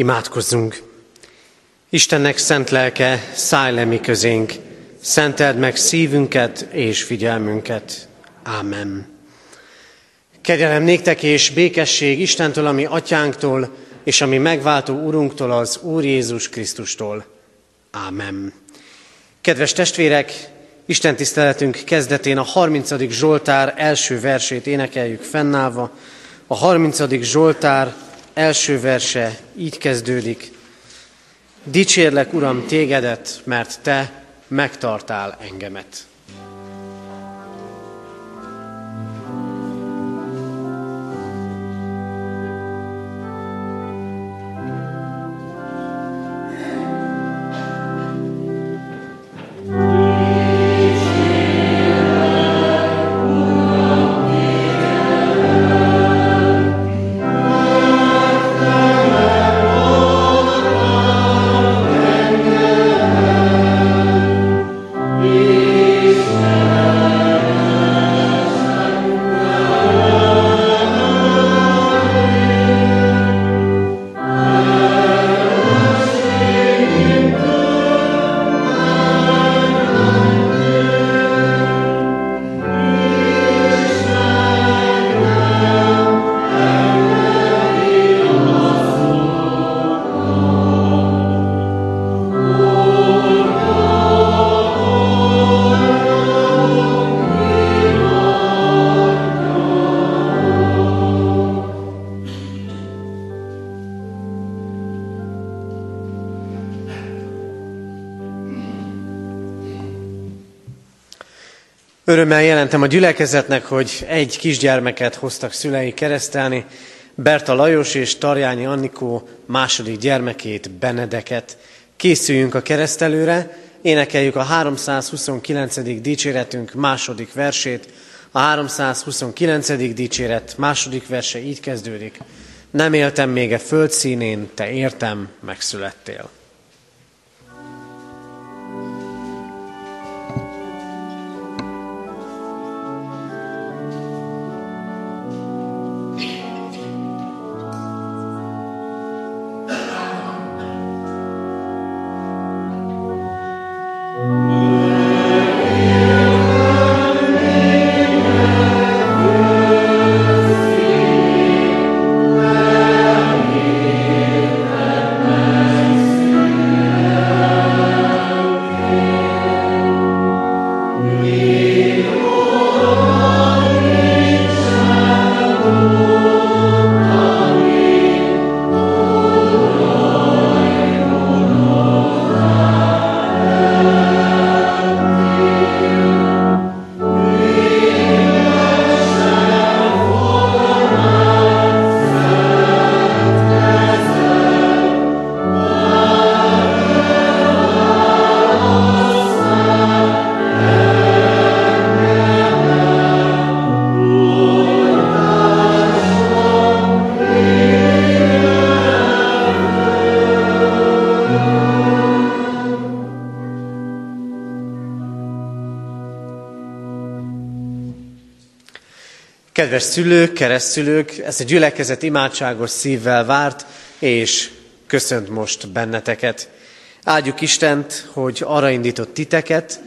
Imádkozzunk! Istennek szent lelke, szállj le mi közénk, szenteld meg szívünket és figyelmünket. Ámen. Kegyelem néktek és békesség Istentől, ami atyánktól, és ami megváltó Urunktól, az Úr Jézus Krisztustól. Ámen. Kedves testvérek, Isten tiszteletünk kezdetén a 30. Zsoltár első versét énekeljük fennállva. A 30. Zsoltár első verse így kezdődik. Dicsérlek, Uram, tégedet, mert Te megtartál engemet. Örömmel jelentem a gyülekezetnek, hogy egy kisgyermeket hoztak szülei keresztelni, Berta Lajos és Tarjányi Annikó második gyermekét, Benedeket. Készüljünk a keresztelőre, énekeljük a 329. dicséretünk második versét. A 329. dicséret második verse így kezdődik. Nem éltem még a föld színén, te értem, megszülettél. Kedves szülők, keresztülők, ezt a gyülekezet imádságos szívvel várt, és köszönt most benneteket. Áldjuk Istent, hogy arra indított titeket,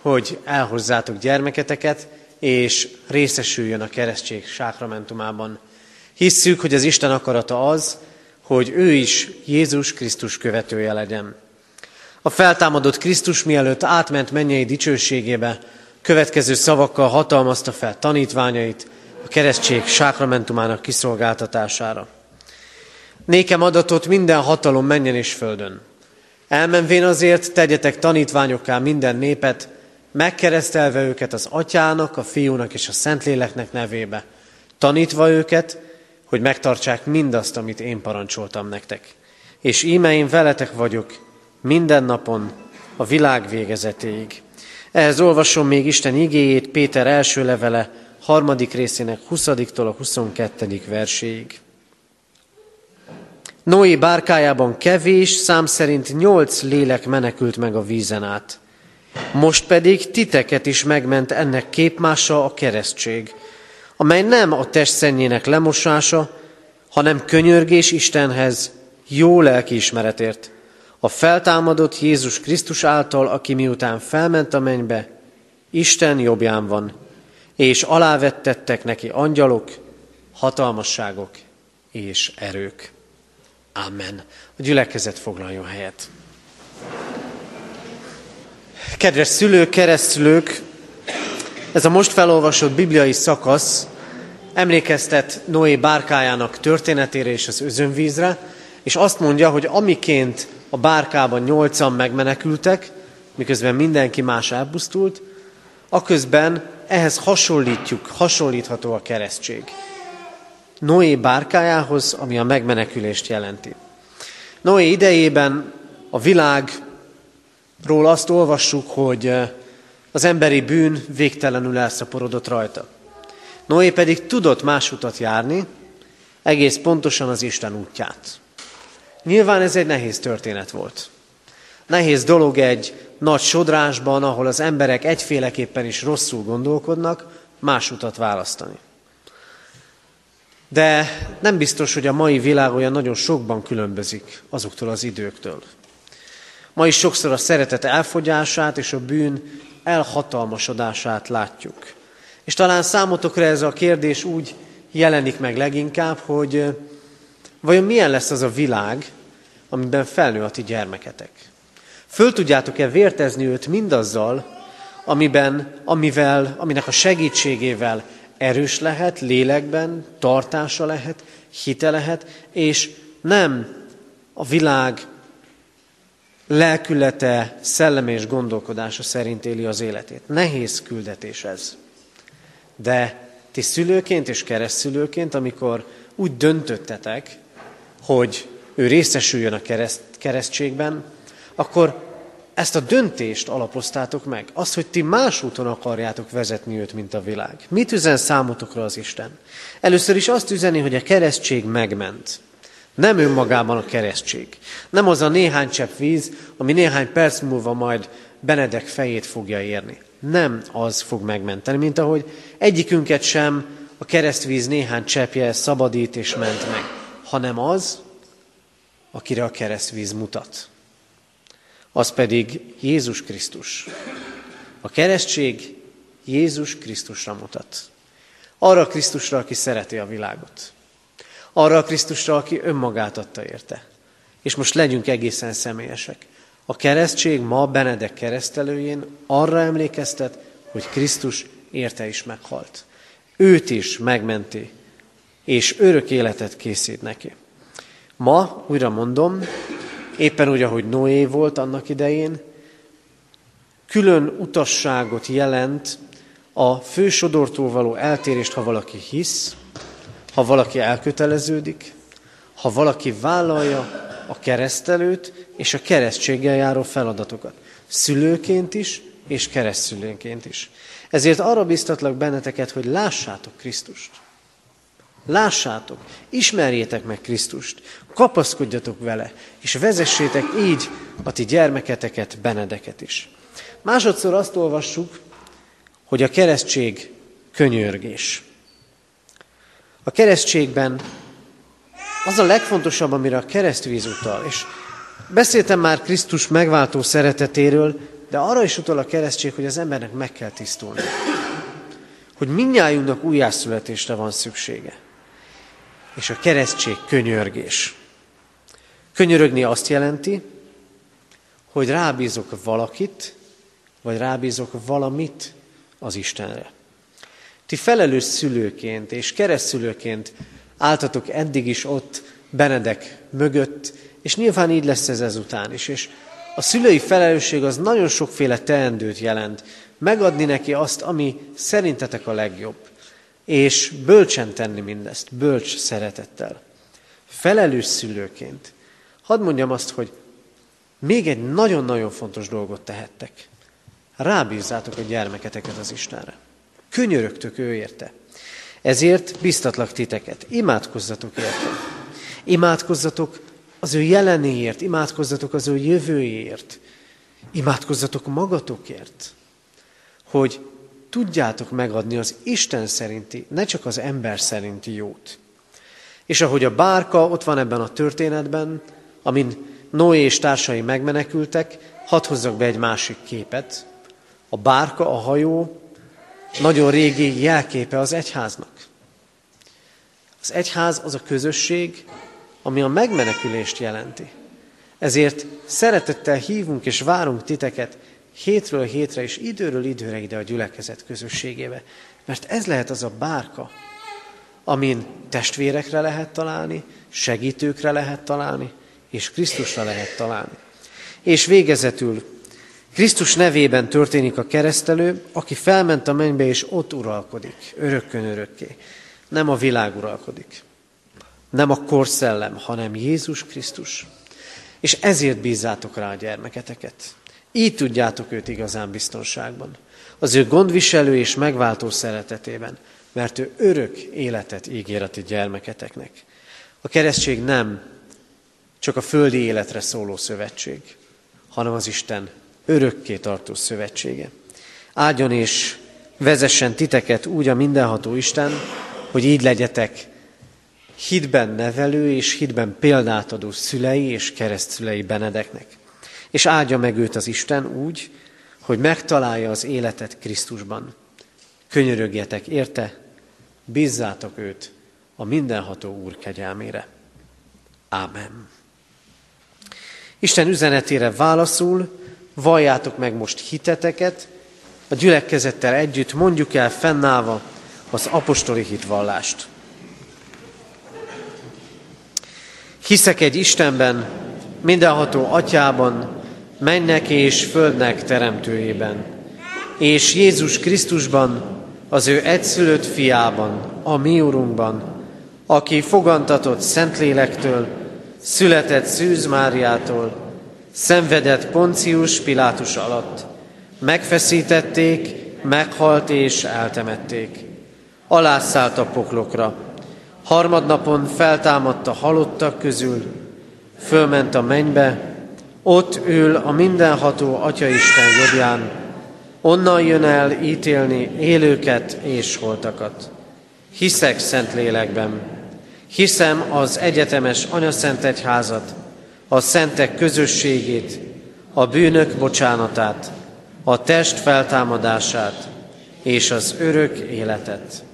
hogy elhozzátok gyermeketeket, és részesüljön a keresztség sákramentumában. Hisszük, hogy az Isten akarata az, hogy ő is Jézus Krisztus követője legyen. A feltámadott Krisztus mielőtt átment mennyei dicsőségébe, következő szavakkal hatalmazta fel tanítványait, a keresztség sákramentumának kiszolgáltatására. Nékem adatot minden hatalom menjen és földön. Elmenvén azért tegyetek tanítványokká minden népet, megkeresztelve őket az atyának, a fiúnak és a szentléleknek nevébe, tanítva őket, hogy megtartsák mindazt, amit én parancsoltam nektek. És íme én veletek vagyok minden napon a világ végezetéig. Ehhez olvasom még Isten igéjét, Péter első levele, harmadik részének 20-tól a 22. verséig. Noé bárkájában kevés, szám szerint nyolc lélek menekült meg a vízen át. Most pedig titeket is megment ennek képmása a keresztség, amely nem a test szennyének lemosása, hanem könyörgés Istenhez jó lelkiismeretért, a feltámadott Jézus Krisztus által, aki miután felment a mennybe, Isten jobbján van, és alávettettek neki angyalok, hatalmasságok és erők. Amen. A gyülekezet foglaljon helyet. Kedves szülők, keresztülők, ez a most felolvasott bibliai szakasz emlékeztet Noé bárkájának történetére és az özönvízre, és azt mondja, hogy amiként a bárkában nyolcan megmenekültek, miközben mindenki más elpusztult, aközben ehhez hasonlítjuk, hasonlítható a keresztség. Noé bárkájához, ami a megmenekülést jelenti. Noé idejében a világról azt olvassuk, hogy az emberi bűn végtelenül elszaporodott rajta. Noé pedig tudott más utat járni, egész pontosan az Isten útját. Nyilván ez egy nehéz történet volt. Nehéz dolog egy nagy sodrásban, ahol az emberek egyféleképpen is rosszul gondolkodnak, más utat választani. De nem biztos, hogy a mai világ olyan nagyon sokban különbözik azoktól az időktől. Ma is sokszor a szeretet elfogyását és a bűn elhatalmasodását látjuk. És talán számotokra ez a kérdés úgy jelenik meg leginkább, hogy vajon milyen lesz az a világ, amiben felnő a ti gyermeketek? Föl tudjátok-e vértezni őt mindazzal, amiben, amivel, aminek a segítségével erős lehet, lélekben, tartása lehet, hite lehet, és nem a világ lelkülete, szellem és gondolkodása szerint éli az életét. Nehéz küldetés ez. De ti szülőként és keresztszülőként, amikor úgy döntöttetek, hogy ő részesüljön a kereszt, keresztségben, akkor ezt a döntést alapoztátok meg. Az, hogy ti más úton akarjátok vezetni őt, mint a világ. Mit üzen számotokra az Isten? Először is azt üzeni, hogy a keresztség megment. Nem önmagában a keresztség. Nem az a néhány csepp víz, ami néhány perc múlva majd Benedek fejét fogja érni. Nem az fog megmenteni, mint ahogy egyikünket sem a keresztvíz néhány cseppje szabadít és ment meg, hanem az, akire a keresztvíz mutat. Az pedig Jézus Krisztus. A keresztség Jézus Krisztusra mutat. Arra a Krisztusra, aki szereti a világot. Arra a Krisztusra, aki önmagát adta érte. És most legyünk egészen személyesek. A keresztség ma Benedek keresztelőjén arra emlékeztet, hogy Krisztus érte is meghalt. Őt is megmenti, és örök életet készít neki. Ma, újra mondom, éppen úgy, ahogy Noé volt annak idején, külön utasságot jelent a fősodortól való eltérést, ha valaki hisz, ha valaki elköteleződik, ha valaki vállalja a keresztelőt és a keresztséggel járó feladatokat. Szülőként is, és keresztszülőként is. Ezért arra biztatlak benneteket, hogy lássátok Krisztust. Lássátok, ismerjétek meg Krisztust, kapaszkodjatok vele, és vezessétek így a ti gyermeketeket, Benedeket is. Másodszor azt olvassuk, hogy a keresztség könyörgés. A keresztségben az a legfontosabb, amire a keresztvíz utal, és beszéltem már Krisztus megváltó szeretetéről, de arra is utal a keresztség, hogy az embernek meg kell tisztulni. Hogy minnyájunknak újjászületésre van szüksége. És a keresztség könyörgés. Könyörögni azt jelenti, hogy rábízok valakit, vagy rábízok valamit az Istenre. Ti felelős szülőként és keresztszülőként álltatok eddig is ott Benedek mögött, és nyilván így lesz ez ezután is. És a szülői felelősség az nagyon sokféle teendőt jelent. Megadni neki azt, ami szerintetek a legjobb. És bölcsen tenni mindezt, bölcs szeretettel. Felelős szülőként. Hadd mondjam azt, hogy még egy nagyon-nagyon fontos dolgot tehettek. Rábízzátok a gyermeketeket az Istenre. Könyörögtök ő érte. Ezért biztatlak titeket, imádkozzatok érte. Imádkozzatok az ő jelenéért, imádkozzatok az ő jövőjéért, imádkozzatok magatokért, hogy tudjátok megadni az Isten szerinti, ne csak az ember szerinti jót. És ahogy a bárka ott van ebben a történetben, amin Noé és társai megmenekültek, hadd hozzak be egy másik képet. A bárka, a hajó nagyon régi jelképe az egyháznak. Az egyház az a közösség, ami a megmenekülést jelenti. Ezért szeretettel hívunk és várunk titeket hétről hétre és időről időre ide a gyülekezet közösségébe. Mert ez lehet az a bárka, amin testvérekre lehet találni, segítőkre lehet találni, és Krisztusra lehet találni. És végezetül Krisztus nevében történik a keresztelő, aki felment a mennybe, és ott uralkodik, örökkön örökké. Nem a világ uralkodik, nem a korszellem, hanem Jézus Krisztus. És ezért bízzátok rá a gyermeketeket. Így tudjátok őt igazán biztonságban. Az ő gondviselő és megváltó szeretetében, mert ő örök életet ígér a ti gyermeketeknek. A keresztség nem csak a földi életre szóló szövetség, hanem az Isten örökké tartó szövetsége. Áldjon és vezessen titeket úgy a mindenható Isten, hogy így legyetek hitben nevelő és hitben példát adó szülei és keresztszülei Benedeknek. És áldja meg őt az Isten úgy, hogy megtalálja az életet Krisztusban. Könyörögjetek érte, bízzátok őt a mindenható Úr kegyelmére. Ámen. Isten üzenetére válaszul, valljátok meg most hiteteket, a gyülekezettel együtt mondjuk el fennállva az apostoli hitvallást. Hiszek egy Istenben, mindenható atyában, mennek és földnek teremtőjében, és Jézus Krisztusban, az ő egyszülött fiában, a mi Urunkban, aki fogantatott Szentlélektől, született Szűz Máriától, szenvedett Poncius Pilátus alatt, megfeszítették, meghalt és eltemették. Alászállt a poklokra, harmadnapon feltámadt a halottak közül, fölment a mennybe, ott ül a mindenható Atyaisten jobbján, onnan jön el ítélni élőket és holtakat. Hiszek szent lélekben, hiszem az egyetemes anyaszent egyházat, a szentek közösségét, a bűnök bocsánatát, a test feltámadását és az örök életet.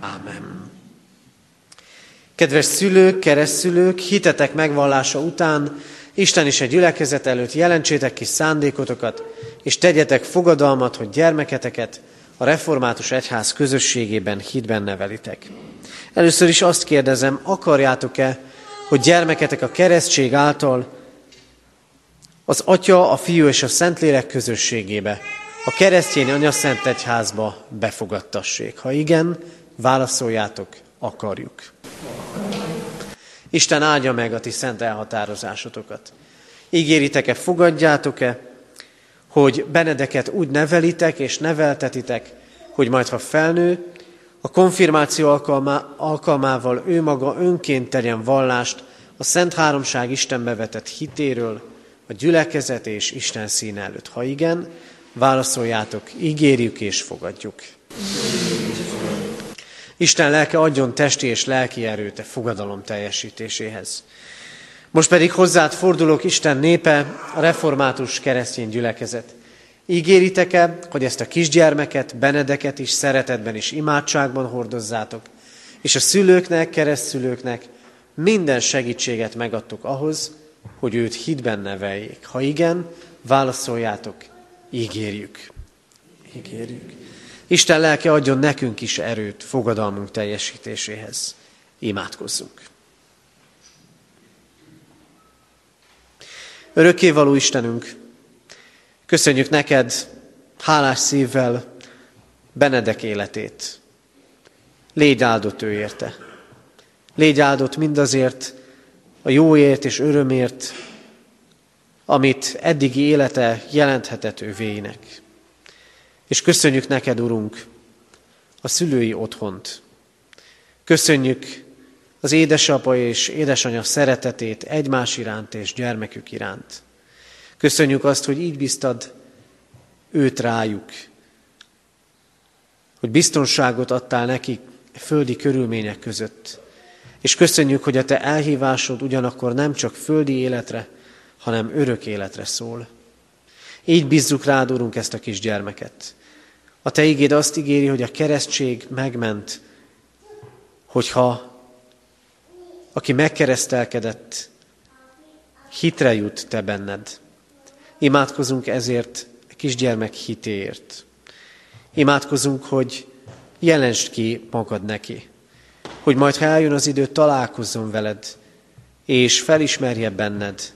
Ámen. Kedves szülők, keresztszülők, hitetek megvallása után Isten is egy gyülekezet előtt jelentsétek ki szándékotokat, és tegyetek fogadalmat, hogy gyermeketeket a református egyház közösségében hitben nevelitek. Először is azt kérdezem, akarjátok-e, hogy gyermeketek a keresztség által az Atya, a Fiú és a Szentlélek közösségébe, a keresztény Anya Szent Egyházba befogadtassék. Ha igen, válaszoljátok, akarjuk. Isten áldja meg a ti szent elhatározásotokat. Ígéritek-e, fogadjátok-e, hogy Benedeket úgy nevelitek és neveltetitek, hogy majd ha felnő, a konfirmáció alkalmá, alkalmával ő maga önként terjen vallást a Szent Háromság Istenbe vetett hitéről, a gyülekezet és Isten szín előtt. Ha igen, válaszoljátok, ígérjük és fogadjuk. Isten lelke adjon testi és lelki erőt a fogadalom teljesítéséhez. Most pedig hozzád fordulok, Isten népe, a református keresztény gyülekezet. Ígéritek-e, hogy ezt a kisgyermeket, Benedeket is szeretetben és imádságban hordozzátok, és a szülőknek, keresztszülőknek minden segítséget megadtok ahhoz, hogy őt hitben neveljék. Ha igen, válaszoljátok, ígérjük. Ígérjük. Isten lelke adjon nekünk is erőt fogadalmunk teljesítéséhez. Imádkozzunk. Örökkévaló Istenünk, köszönjük neked hálás szívvel Benedek életét. Légy áldott ő érte. Légy áldott mindazért a jóért és örömért, amit eddigi élete jelenthetett ővének. És köszönjük neked, Urunk, a szülői otthont. Köszönjük az édesapa és édesanyja szeretetét egymás iránt és gyermekük iránt. Köszönjük azt, hogy így biztad őt rájuk, hogy biztonságot adtál nekik földi körülmények között. És köszönjük, hogy a Te elhívásod ugyanakkor nem csak földi életre, hanem örök életre szól. Így bízzuk rád, Urunk, ezt a kisgyermeket. A Te igéd azt ígéri, hogy a keresztség megment, hogyha aki megkeresztelkedett, hitre jut Te benned. Imádkozunk ezért a kisgyermek hitéért. Imádkozunk, hogy jelensd ki magad neki, hogy majd, ha eljön az idő, találkozzon veled, és felismerje benned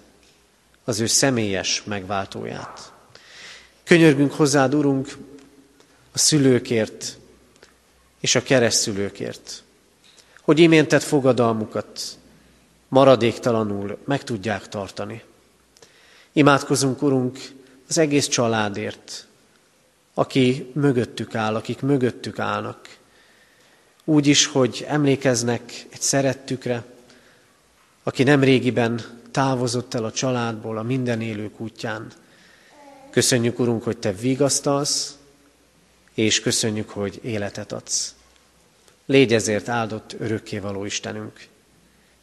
az ő személyes megváltóját. Könyörgünk hozzád, Urunk, a szülőkért és a keresztülőkért, hogy iméntett fogadalmukat maradéktalanul meg tudják tartani. Imádkozunk, Urunk, az egész családért, aki mögöttük áll, akik mögöttük állnak. Úgy is, hogy emlékeznek egy szerettükre, aki nem régiben távozott el a családból a minden élők útján. Köszönjük, Urunk, hogy Te vigasztalsz, és köszönjük, hogy életet adsz. Légy ezért áldott örökkévaló Istenünk.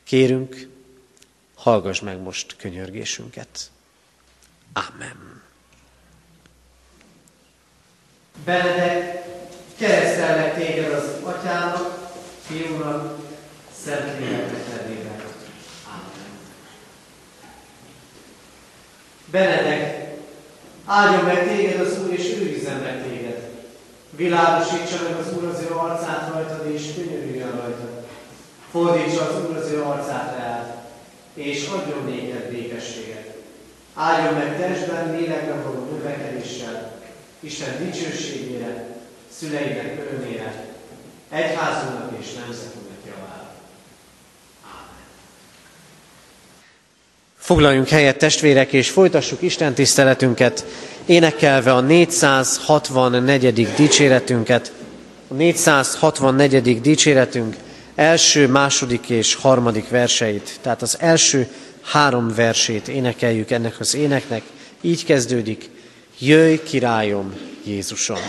Kérünk, hallgass meg most könyörgésünket. Amen. Benedek, keresztellek téged az atyának, fiúnak, szent léleknek nevében. Amen. Benedek, áldjon meg téged az Úr, és őrizzen meg téged. Világosítsa meg az Úr az ő arcát rajtad, és könyörüljön rajtad. Fordítsa az Úr az ő arcát rád, és adjon néked békességet. Álljon meg testben, lélekben való növekedéssel, Isten dicsőségére, szüleinek örömére, egyházunknak és nemzetünknek javára. Ámen. Foglaljunk helyet testvérek, és folytassuk Isten tiszteletünket, énekelve a 464. dicséretünket. A 464. dicséretünk első, második és harmadik verseit, tehát az első három versét énekeljük ennek az éneknek. Így kezdődik, jöjj királyom Jézusom!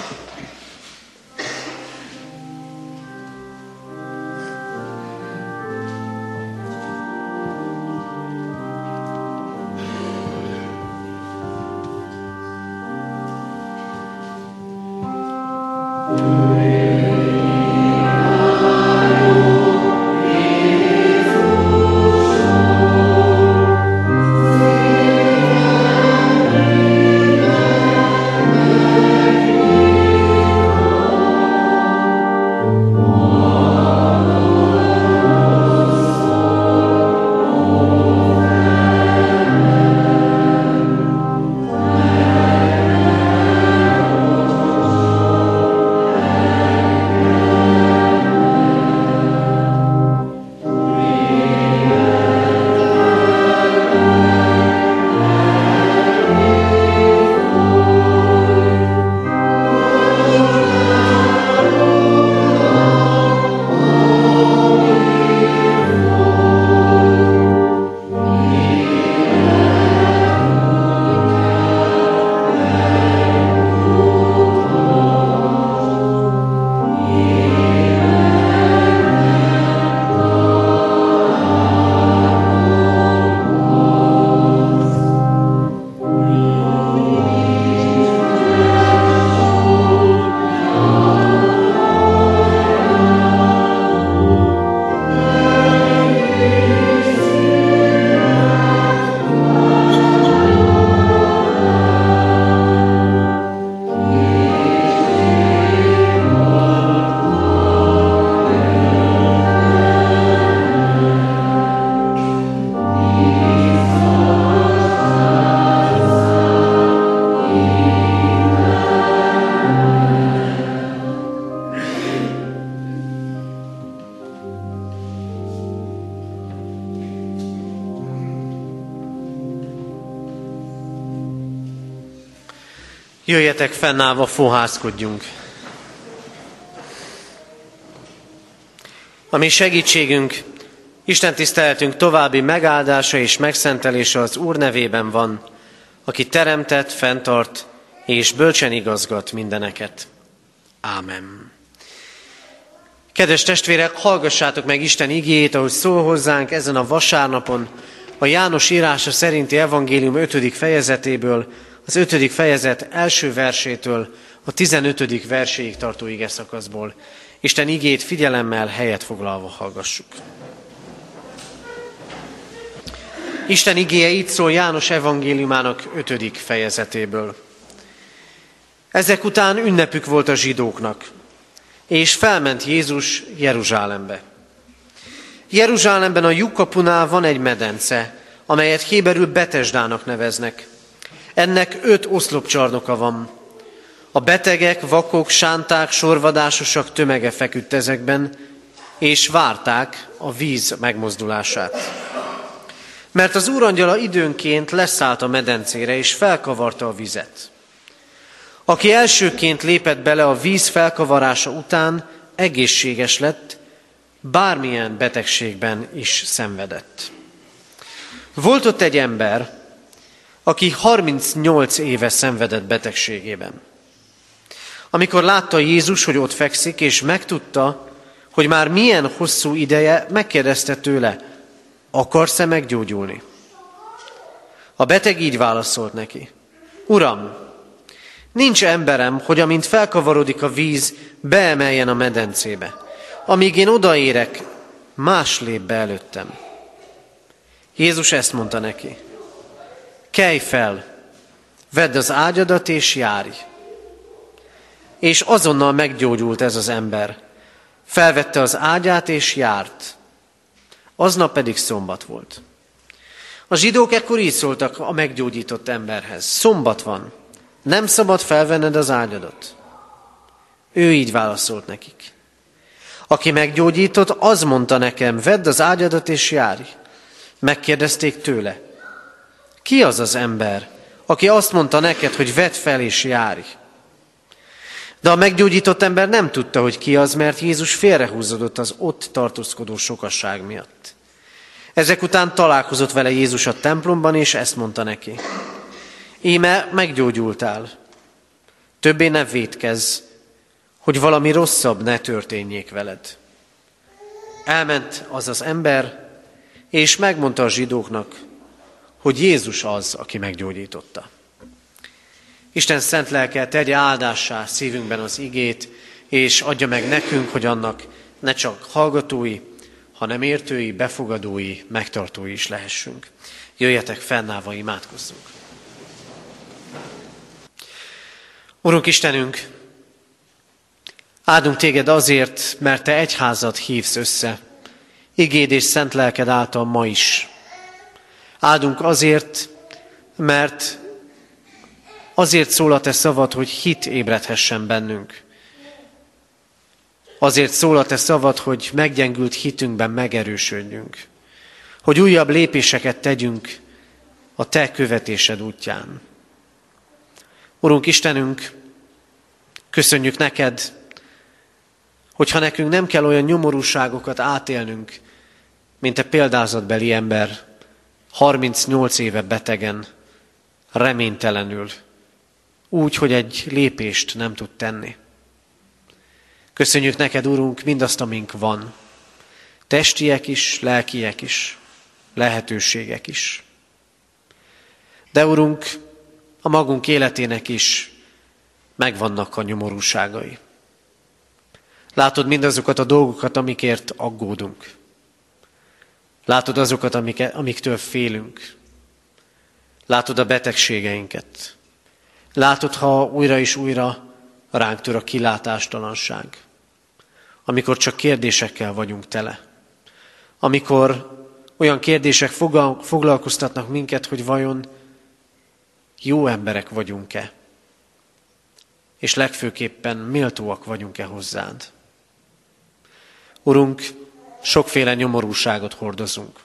Jöjjetek fennállva, fohászkodjunk. A mi segítségünk, Isten tiszteletünk további megáldása és megszentelése az Úr nevében van, aki teremtett, fenntart és bölcsen igazgat mindeneket. Ámen. Kedves testvérek, hallgassátok meg Isten igéjét, ahogy szól hozzánk ezen a vasárnapon, a János írása szerinti evangélium 5. fejezetéből, az 5. fejezet első versétől a 15. verséig tartó ige szakaszból. Isten igét figyelemmel helyet foglalva hallgassuk. Isten igéje itt szól János evangéliumának 5. fejezetéből. Ezek után ünnepük volt a zsidóknak és felment Jézus Jeruzsálembe. Jeruzsálemben a lyukkapunál van egy medence, amelyet héberül Betesdának neveznek. Ennek öt oszlopcsarnoka van. A betegek, vakok, sánták, sorvadásosak tömege feküdt ezekben, és várták a víz megmozdulását. Mert az úrangyala időnként leszállt a medencére, és felkavarta a vizet. Aki elsőként lépett bele a víz felkavarása után, egészséges lett, bármilyen betegségben is szenvedett. Volt ott egy ember, aki 38 éve szenvedett betegségében. Amikor látta Jézus, hogy ott fekszik, és megtudta, hogy már milyen hosszú ideje, megkérdezte tőle, akarsz-e meggyógyulni? A beteg így válaszolt neki, Uram, Nincs emberem, hogy amint felkavarodik a víz, beemeljen a medencébe. Amíg én odaérek, más lép be előttem. Jézus ezt mondta neki. Kelj fel, vedd az ágyadat és járj. És azonnal meggyógyult ez az ember. Felvette az ágyát és járt. Aznap pedig szombat volt. A zsidók ekkor így szóltak a meggyógyított emberhez. Szombat van, nem szabad felvenned az ágyadat. Ő így válaszolt nekik. Aki meggyógyított, az mondta nekem, vedd az ágyadat és járj. Megkérdezték tőle, ki az az ember, aki azt mondta neked, hogy vedd fel és járj? De a meggyógyított ember nem tudta, hogy ki az, mert Jézus félrehúzódott az ott tartózkodó sokasság miatt. Ezek után találkozott vele Jézus a templomban, és ezt mondta neki. Íme meggyógyultál. Többé ne védkezz, hogy valami rosszabb ne történjék veled. Elment az az ember, és megmondta a zsidóknak, hogy Jézus az, aki meggyógyította. Isten szent lelke tegye áldássá szívünkben az igét, és adja meg nekünk, hogy annak ne csak hallgatói, hanem értői, befogadói, megtartói is lehessünk. Jöjjetek fennállva, imádkozzunk! Urunk Istenünk, áldunk téged azért, mert te egyházat hívsz össze, igéd és szent lelked által ma is. Áldunk azért, mert azért szól a te szavad, hogy hit ébredhessen bennünk. Azért szól a te szavad, hogy meggyengült hitünkben megerősödjünk. Hogy újabb lépéseket tegyünk a te követésed útján. Urunk Istenünk, köszönjük neked, hogyha nekünk nem kell olyan nyomorúságokat átélnünk, mint a példázatbeli ember, 38 éve betegen, reménytelenül, úgy, hogy egy lépést nem tud tenni. Köszönjük neked, Urunk, mindazt, amink van. Testiek is, lelkiek is, lehetőségek is. De, Urunk, a magunk életének is megvannak a nyomorúságai. Látod mindazokat a dolgokat, amikért aggódunk. Látod azokat, amik, amiktől félünk. Látod a betegségeinket. Látod, ha újra és újra ránk tör a kilátástalanság. Amikor csak kérdésekkel vagyunk tele. Amikor olyan kérdések foglalkoztatnak minket, hogy vajon jó emberek vagyunk-e, és legfőképpen méltóak vagyunk-e hozzád. Urunk, sokféle nyomorúságot hordozunk,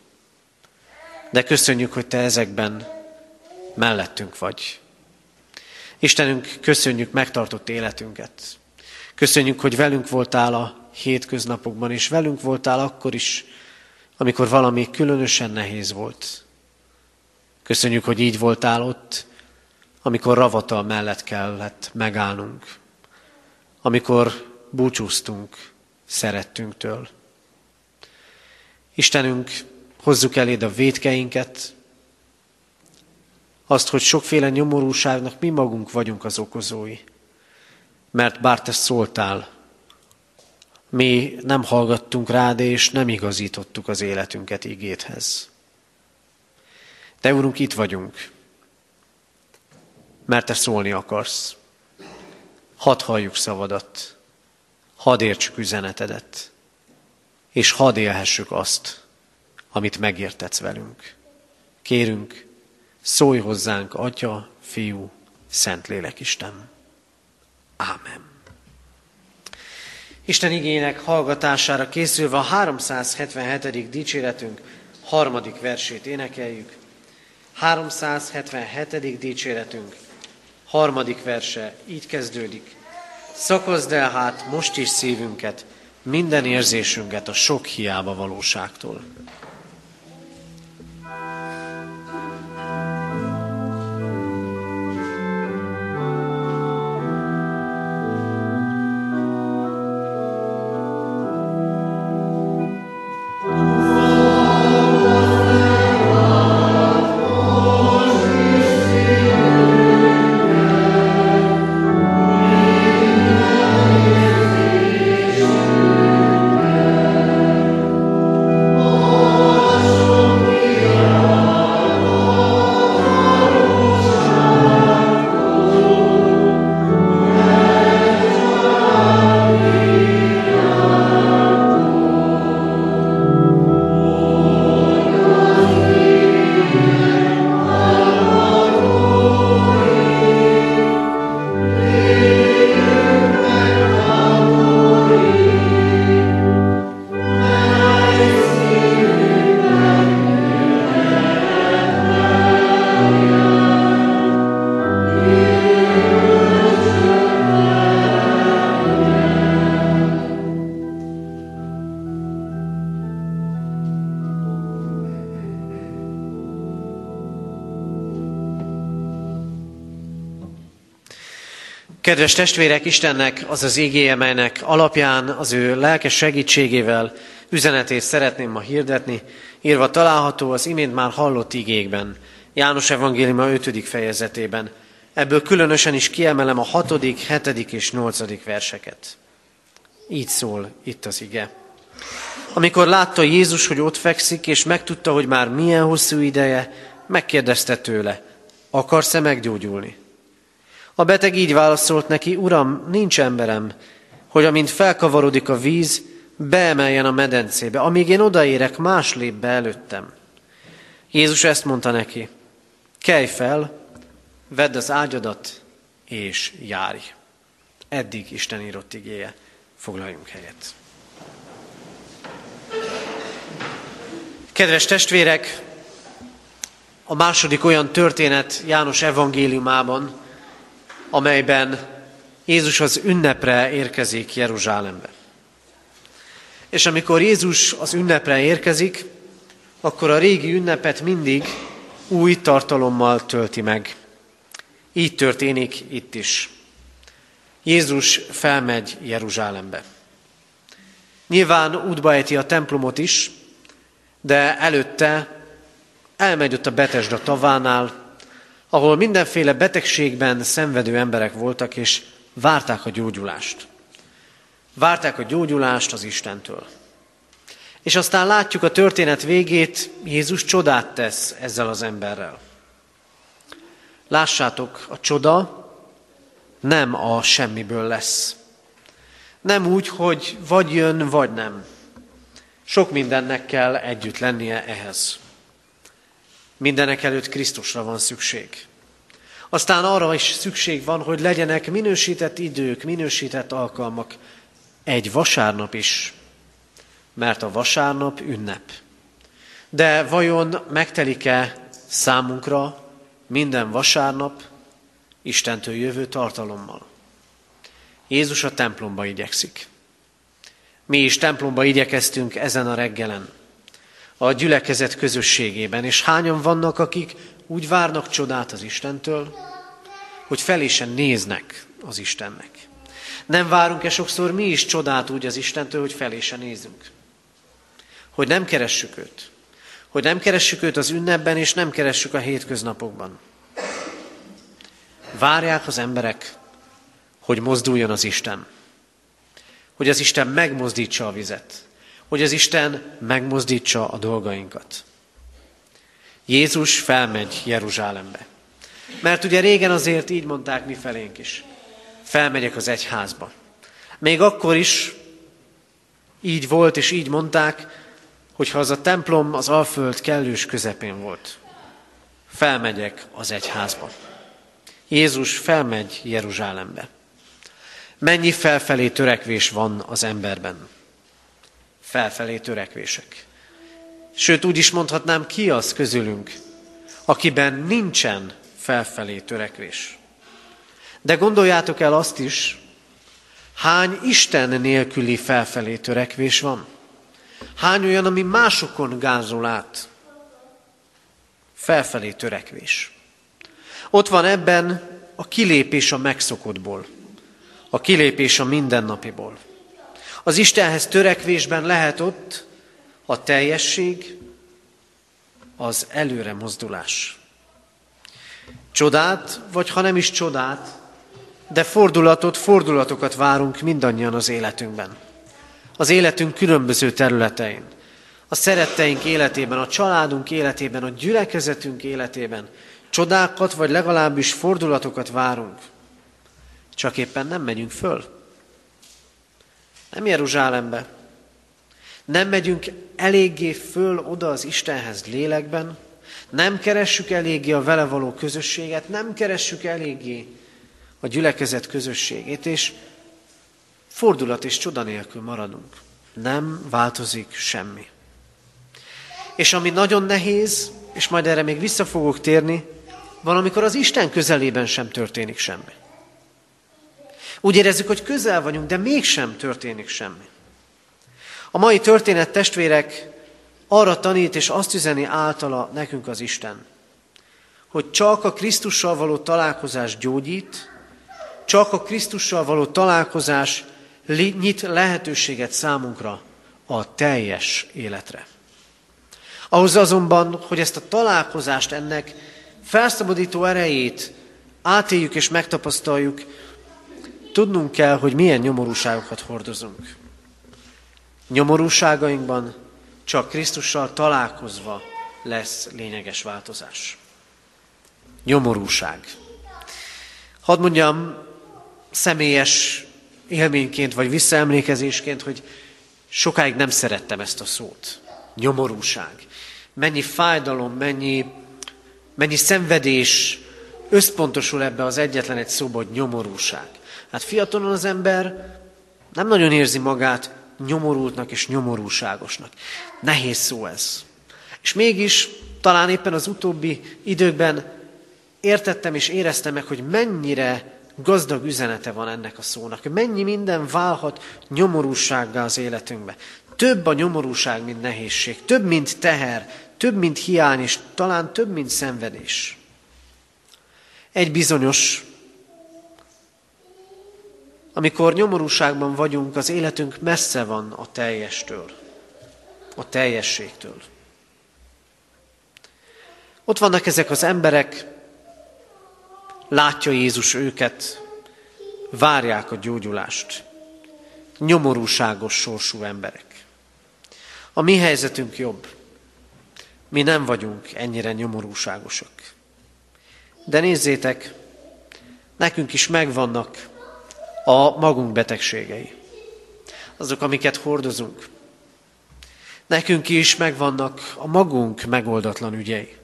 de köszönjük, hogy Te ezekben mellettünk vagy. Istenünk, köszönjük megtartott életünket. Köszönjük, hogy velünk voltál a hétköznapokban, és velünk voltál akkor is, amikor valami különösen nehéz volt. Köszönjük, hogy így voltál ott, amikor ravatal mellett kellett megállnunk, amikor búcsúztunk, szerettünktől. Istenünk, hozzuk eléd a védkeinket, azt, hogy sokféle nyomorúságnak mi magunk vagyunk az okozói. Mert bár te szóltál, mi nem hallgattunk rád, és nem igazítottuk az életünket ígéthez. De Urunk, itt vagyunk, mert te szólni akarsz. Hadd halljuk szavadat, hadd értsük üzenetedet, és hadd élhessük azt, amit megértetsz velünk. Kérünk, szólj hozzánk, Atya, Fiú, Szentlélek Isten. Ámen. Isten igének hallgatására készülve a 377. dicséretünk harmadik versét énekeljük. 377. dicséretünk harmadik verse így kezdődik. Szakazd el hát most is szívünket, minden érzésünket a sok hiába valóságtól. Kedves testvérek, Istennek az az igéje, melynek alapján az ő lelkes segítségével üzenetét szeretném ma hirdetni, írva található az imént már hallott igékben, János Evangéliuma 5. fejezetében. Ebből különösen is kiemelem a 6., 7. és 8. verseket. Így szól itt az ige. Amikor látta Jézus, hogy ott fekszik, és megtudta, hogy már milyen hosszú ideje, megkérdezte tőle, akarsz-e meggyógyulni? A beteg így válaszolt neki, Uram, nincs emberem, hogy amint felkavarodik a víz, beemeljen a medencébe. Amíg én odaérek, más lép be előttem. Jézus ezt mondta neki, kelj fel, vedd az ágyadat, és járj. Eddig Isten írott igéje. Foglaljunk helyet. Kedves testvérek, a második olyan történet János evangéliumában, amelyben Jézus az ünnepre érkezik Jeruzsálembe. És amikor Jézus az ünnepre érkezik, akkor a régi ünnepet mindig új tartalommal tölti meg. Így történik itt is. Jézus felmegy Jeruzsálembe. Nyilván útba ejti a templomot is, de előtte elmegy ott a Betesda tavánál, ahol mindenféle betegségben szenvedő emberek voltak, és várták a gyógyulást. Várták a gyógyulást az Istentől. És aztán látjuk a történet végét, Jézus csodát tesz ezzel az emberrel. Lássátok, a csoda nem a semmiből lesz. Nem úgy, hogy vagy jön, vagy nem. Sok mindennek kell együtt lennie ehhez. Mindenek előtt Krisztusra van szükség. Aztán arra is szükség van, hogy legyenek minősített idők, minősített alkalmak. Egy vasárnap is, mert a vasárnap ünnep. De vajon megtelik-e számunkra minden vasárnap Istentől jövő tartalommal? Jézus a templomba igyekszik. Mi is templomba igyekeztünk ezen a reggelen a gyülekezet közösségében, és hányan vannak, akik úgy várnak csodát az Istentől, hogy felésen néznek az Istennek. Nem várunk-e sokszor mi is csodát úgy az Istentől, hogy felé se nézünk? Hogy nem keressük őt. Hogy nem keressük őt az ünnepben, és nem keressük a hétköznapokban. Várják az emberek, hogy mozduljon az Isten. Hogy az Isten megmozdítsa a vizet. Hogy az Isten megmozdítsa a dolgainkat. Jézus felmegy Jeruzsálembe. Mert ugye régen azért így mondták mi felénk is. Felmegyek az egyházba. Még akkor is így volt, és így mondták, hogyha az a templom az Alföld kellős közepén volt. Felmegyek az egyházba. Jézus felmegy Jeruzsálembe. Mennyi felfelé törekvés van az emberben? Felfelé törekvések. Sőt, úgy is mondhatnám, ki az közülünk, akiben nincsen felfelé törekvés. De gondoljátok el azt is, hány Isten nélküli felfelé törekvés van? Hány olyan, ami másokon gázol át? Felfelé törekvés. Ott van ebben a kilépés a megszokottból, a kilépés a mindennapiból. Az Istenhez törekvésben lehet ott a teljesség, az előre mozdulás. Csodát, vagy ha nem is csodát, de fordulatot, fordulatokat várunk mindannyian az életünkben. Az életünk különböző területein. A szeretteink életében, a családunk életében, a gyülekezetünk életében. Csodákat, vagy legalábbis fordulatokat várunk. Csak éppen nem megyünk föl. Nem Jeruzsálembe. Nem megyünk eléggé föl oda az Istenhez lélekben, nem keressük eléggé a vele való közösséget, nem keressük eléggé a gyülekezet közösségét, és fordulat és csoda nélkül maradunk. Nem változik semmi. És ami nagyon nehéz, és majd erre még vissza fogok térni, van, amikor az Isten közelében sem történik semmi. Úgy érezzük, hogy közel vagyunk, de mégsem történik semmi. A mai történet testvérek arra tanít és azt üzeni általa nekünk az Isten, hogy csak a Krisztussal való találkozás gyógyít, csak a Krisztussal való találkozás nyit lehetőséget számunkra a teljes életre. Ahhoz azonban, hogy ezt a találkozást, ennek felszabadító erejét átéljük és megtapasztaljuk, tudnunk kell, hogy milyen nyomorúságokat hordozunk. Nyomorúságainkban csak Krisztussal találkozva lesz lényeges változás. Nyomorúság. Hadd mondjam személyes élményként vagy visszaemlékezésként, hogy sokáig nem szerettem ezt a szót. Nyomorúság. Mennyi fájdalom, mennyi, mennyi szenvedés összpontosul ebbe az egyetlen egy szóba, hogy nyomorúság. Hát fiatalon az ember nem nagyon érzi magát nyomorultnak és nyomorúságosnak. Nehéz szó ez. És mégis talán éppen az utóbbi időkben értettem és éreztem meg, hogy mennyire gazdag üzenete van ennek a szónak. Mennyi minden válhat nyomorúsággá az életünkbe. Több a nyomorúság, mint nehézség. Több, mint teher. Több, mint hiány, és talán több, mint szenvedés. Egy bizonyos, amikor nyomorúságban vagyunk, az életünk messze van a teljestől, a teljességtől. Ott vannak ezek az emberek, látja Jézus őket, várják a gyógyulást. Nyomorúságos sorsú emberek. A mi helyzetünk jobb. Mi nem vagyunk ennyire nyomorúságosak. De nézzétek, nekünk is megvannak a magunk betegségei. Azok, amiket hordozunk. Nekünk is megvannak a magunk megoldatlan ügyei.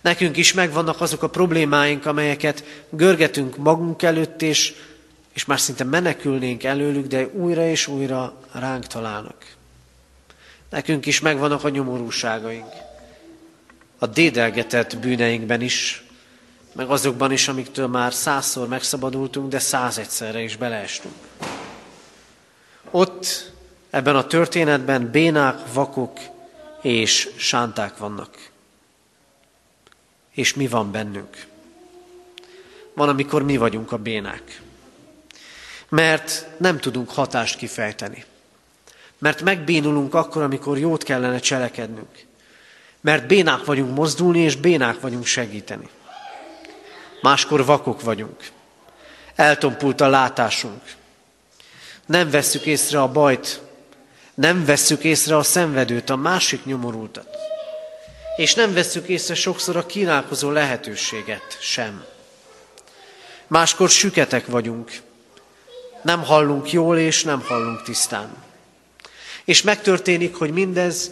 Nekünk is megvannak azok a problémáink, amelyeket görgetünk magunk előtt, és, és már szinte menekülnénk előlük, de újra és újra ránk találnak. Nekünk is megvannak a nyomorúságaink. A dédelgetett bűneinkben is, meg azokban is, amiktől már százszor megszabadultunk, de százegyszerre is beleestünk. Ott, ebben a történetben bénák, vakok és sánták vannak és mi van bennünk. Van, amikor mi vagyunk a bénák. mert nem tudunk hatást kifejteni. Mert megbénulunk akkor, amikor jót kellene cselekednünk. Mert bénák vagyunk mozdulni, és bénák vagyunk segíteni. Máskor vakok vagyunk. Eltompult a látásunk. Nem vesszük észre a bajt, nem vesszük észre a szenvedőt, a másik nyomorultat. És nem vesszük észre sokszor a kínálkozó lehetőséget sem. Máskor süketek vagyunk. Nem hallunk jól, és nem hallunk tisztán. És megtörténik, hogy mindez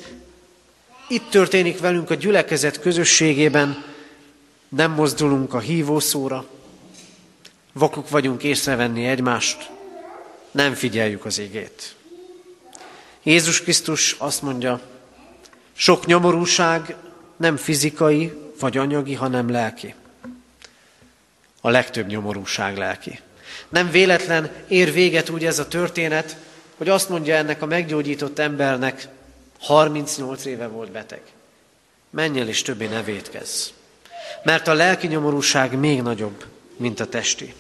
itt történik velünk a gyülekezet közösségében, nem mozdulunk a hívószóra, vakuk vagyunk észrevenni egymást, nem figyeljük az égét. Jézus Krisztus azt mondja, sok nyomorúság nem fizikai vagy anyagi, hanem lelki. A legtöbb nyomorúság lelki. Nem véletlen ér véget úgy ez a történet, hogy azt mondja ennek a meggyógyított embernek, 38 éve volt beteg. Menj el és többé ne védkezz. Mert a lelki nyomorúság még nagyobb, mint a testi.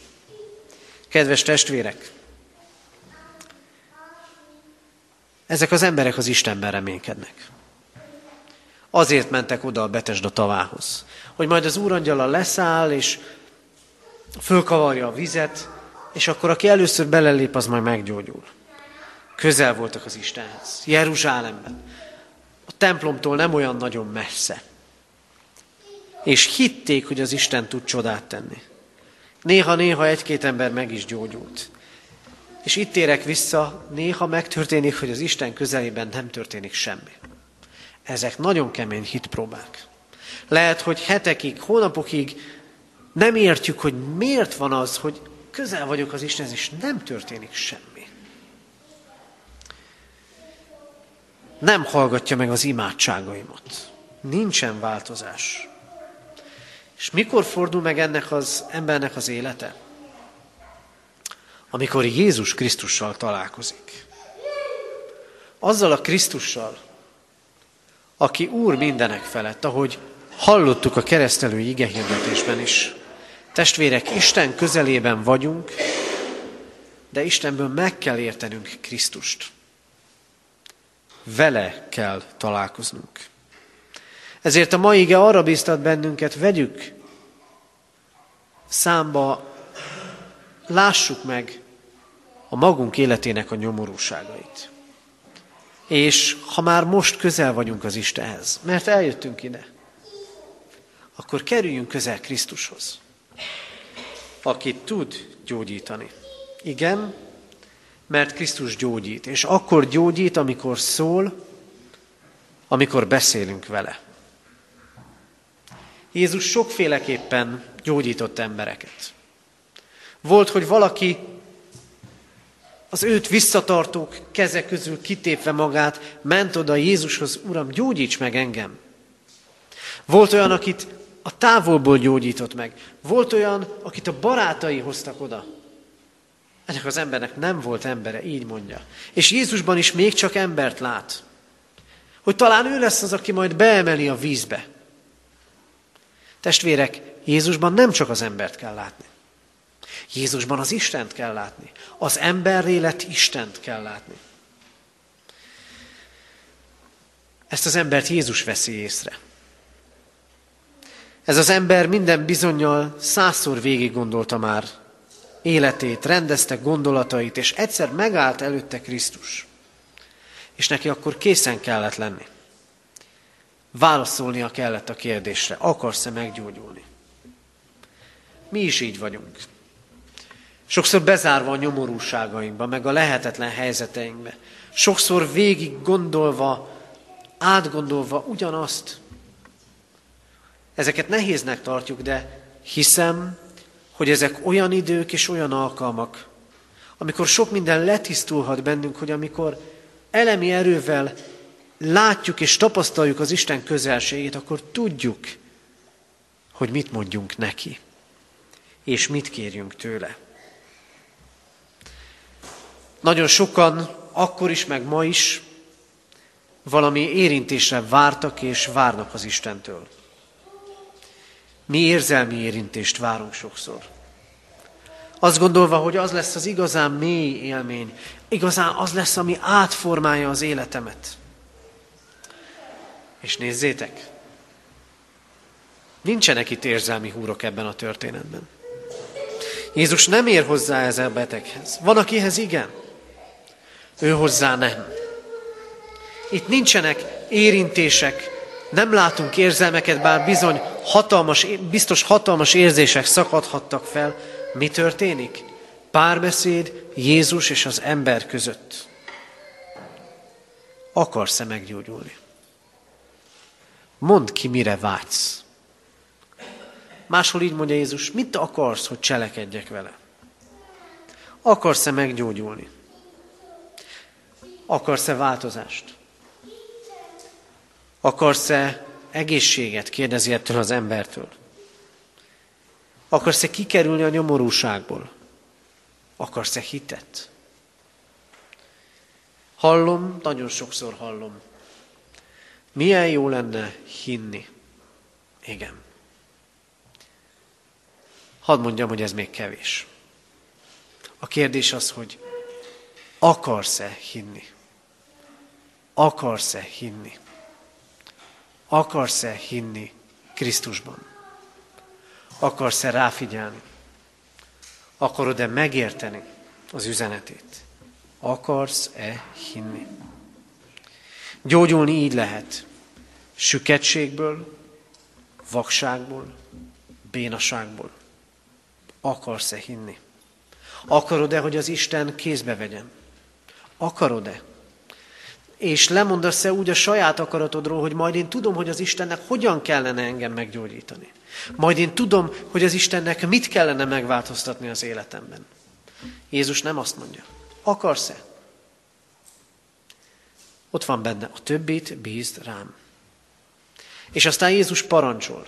Kedves testvérek, ezek az emberek az Istenben reménykednek. Azért mentek oda a Betesda tavához, hogy majd az úrangyala leszáll, és fölkavarja a vizet, és akkor aki először belelép, az majd meggyógyul. Közel voltak az Istenhez, Jeruzsálemben. A templomtól nem olyan nagyon messze. És hitték, hogy az Isten tud csodát tenni. Néha-néha egy-két ember meg is gyógyult. És itt érek vissza, néha megtörténik, hogy az Isten közelében nem történik semmi. Ezek nagyon kemény hitpróbák. Lehet, hogy hetekig, hónapokig nem értjük, hogy miért van az, hogy közel vagyok az Istenhez, és nem történik semmi. Nem hallgatja meg az imádságaimat. Nincsen változás. És mikor fordul meg ennek az embernek az élete? Amikor Jézus Krisztussal találkozik. Azzal a Krisztussal, aki Úr mindenek felett, ahogy hallottuk a keresztelő igehirdetésben is. Testvérek, Isten közelében vagyunk, de Istenből meg kell értenünk Krisztust. Vele kell találkoznunk. Ezért a mai ige arra biztat bennünket, vegyük számba, lássuk meg a magunk életének a nyomorúságait. És ha már most közel vagyunk az Istenhez, mert eljöttünk ide, akkor kerüljünk közel Krisztushoz, aki tud gyógyítani. Igen, mert Krisztus gyógyít, és akkor gyógyít, amikor szól, amikor beszélünk vele. Jézus sokféleképpen gyógyított embereket. Volt, hogy valaki az őt visszatartók keze közül kitépve magát, ment oda Jézushoz, Uram, gyógyíts meg engem. Volt olyan, akit a távolból gyógyított meg. Volt olyan, akit a barátai hoztak oda. Ennek az embernek nem volt embere, így mondja. És Jézusban is még csak embert lát. Hogy talán ő lesz az, aki majd beemeli a vízbe. Testvérek, Jézusban nem csak az embert kell látni. Jézusban az Istent kell látni. Az emberré lett Istent kell látni. Ezt az embert Jézus veszi észre. Ez az ember minden bizonyal százszor végig gondolta már életét, rendezte gondolatait, és egyszer megállt előtte Krisztus. És neki akkor készen kellett lenni. Válaszolnia kellett a kérdésre, akarsz-e meggyógyulni? Mi is így vagyunk. Sokszor bezárva a nyomorúságainkba, meg a lehetetlen helyzeteinkbe. Sokszor végig gondolva, átgondolva ugyanazt. Ezeket nehéznek tartjuk, de hiszem, hogy ezek olyan idők és olyan alkalmak, amikor sok minden letisztulhat bennünk, hogy amikor elemi erővel látjuk és tapasztaljuk az Isten közelségét, akkor tudjuk, hogy mit mondjunk neki, és mit kérjünk tőle. Nagyon sokan akkor is, meg ma is valami érintésre vártak és várnak az Istentől. Mi érzelmi érintést várunk sokszor. Azt gondolva, hogy az lesz az igazán mély élmény, igazán az lesz, ami átformálja az életemet. És nézzétek, nincsenek itt érzelmi húrok ebben a történetben. Jézus nem ér hozzá ez a beteghez. Van, akihez igen, ő hozzá nem. Itt nincsenek érintések, nem látunk érzelmeket, bár bizony hatalmas, biztos hatalmas érzések szakadhattak fel. Mi történik? Párbeszéd Jézus és az ember között. Akarsz-e meggyógyulni? Mondd ki, mire vágysz. Máshol így mondja Jézus, mit akarsz, hogy cselekedjek vele? Akarsz-e meggyógyulni? Akarsz-e változást? Akarsz-e egészséget? Kérdezi ettől az embertől. Akarsz-e kikerülni a nyomorúságból? Akarsz-e hitet? Hallom, nagyon sokszor hallom. Milyen jó lenne hinni. Igen. Hadd mondjam, hogy ez még kevés. A kérdés az, hogy akarsz-e hinni? Akarsz-e hinni? Akarsz-e hinni Krisztusban? Akarsz-e ráfigyelni? Akarod-e megérteni az üzenetét? Akarsz-e hinni? Gyógyulni így lehet. Süketségből, vakságból, bénaságból. Akarsz-e hinni? Akarod-e, hogy az Isten kézbe vegyem? Akarod-e? És lemondasz-e úgy a saját akaratodról, hogy majd én tudom, hogy az Istennek hogyan kellene engem meggyógyítani. Majd én tudom, hogy az Istennek mit kellene megváltoztatni az életemben. Jézus nem azt mondja. Akarsz-e? Ott van benne, a többit bízd rám. És aztán Jézus parancsol.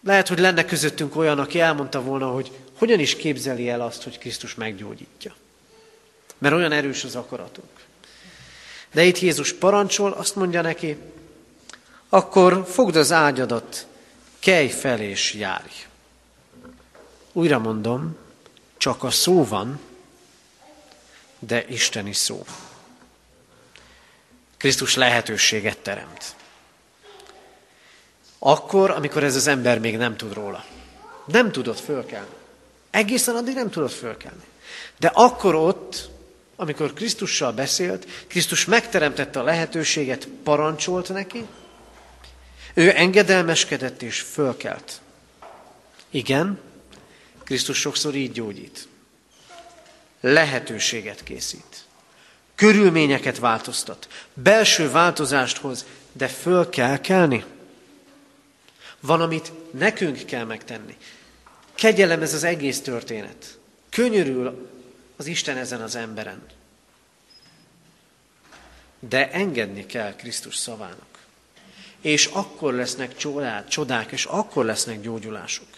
Lehet, hogy lenne közöttünk olyan, aki elmondta volna, hogy hogyan is képzeli el azt, hogy Krisztus meggyógyítja. Mert olyan erős az akaratunk. De itt Jézus parancsol, azt mondja neki, akkor fogd az ágyadat, kelj fel és járj. Újra mondom, csak a szó van, de isteni szó. Krisztus lehetőséget teremt. Akkor, amikor ez az ember még nem tud róla. Nem tudott fölkelni. Egészen addig nem tudott fölkelni. De akkor ott, amikor Krisztussal beszélt, Krisztus megteremtette a lehetőséget, parancsolt neki, ő engedelmeskedett és fölkelt. Igen, Krisztus sokszor így gyógyít. Lehetőséget készít. Körülményeket változtat. Belső változást hoz, de föl kell kelni. Van, amit nekünk kell megtenni. Kegyelem ez az egész történet. Könyörül az Isten ezen az emberen. De engedni kell Krisztus szavának. És akkor lesznek csodák, csodák, és akkor lesznek gyógyulások.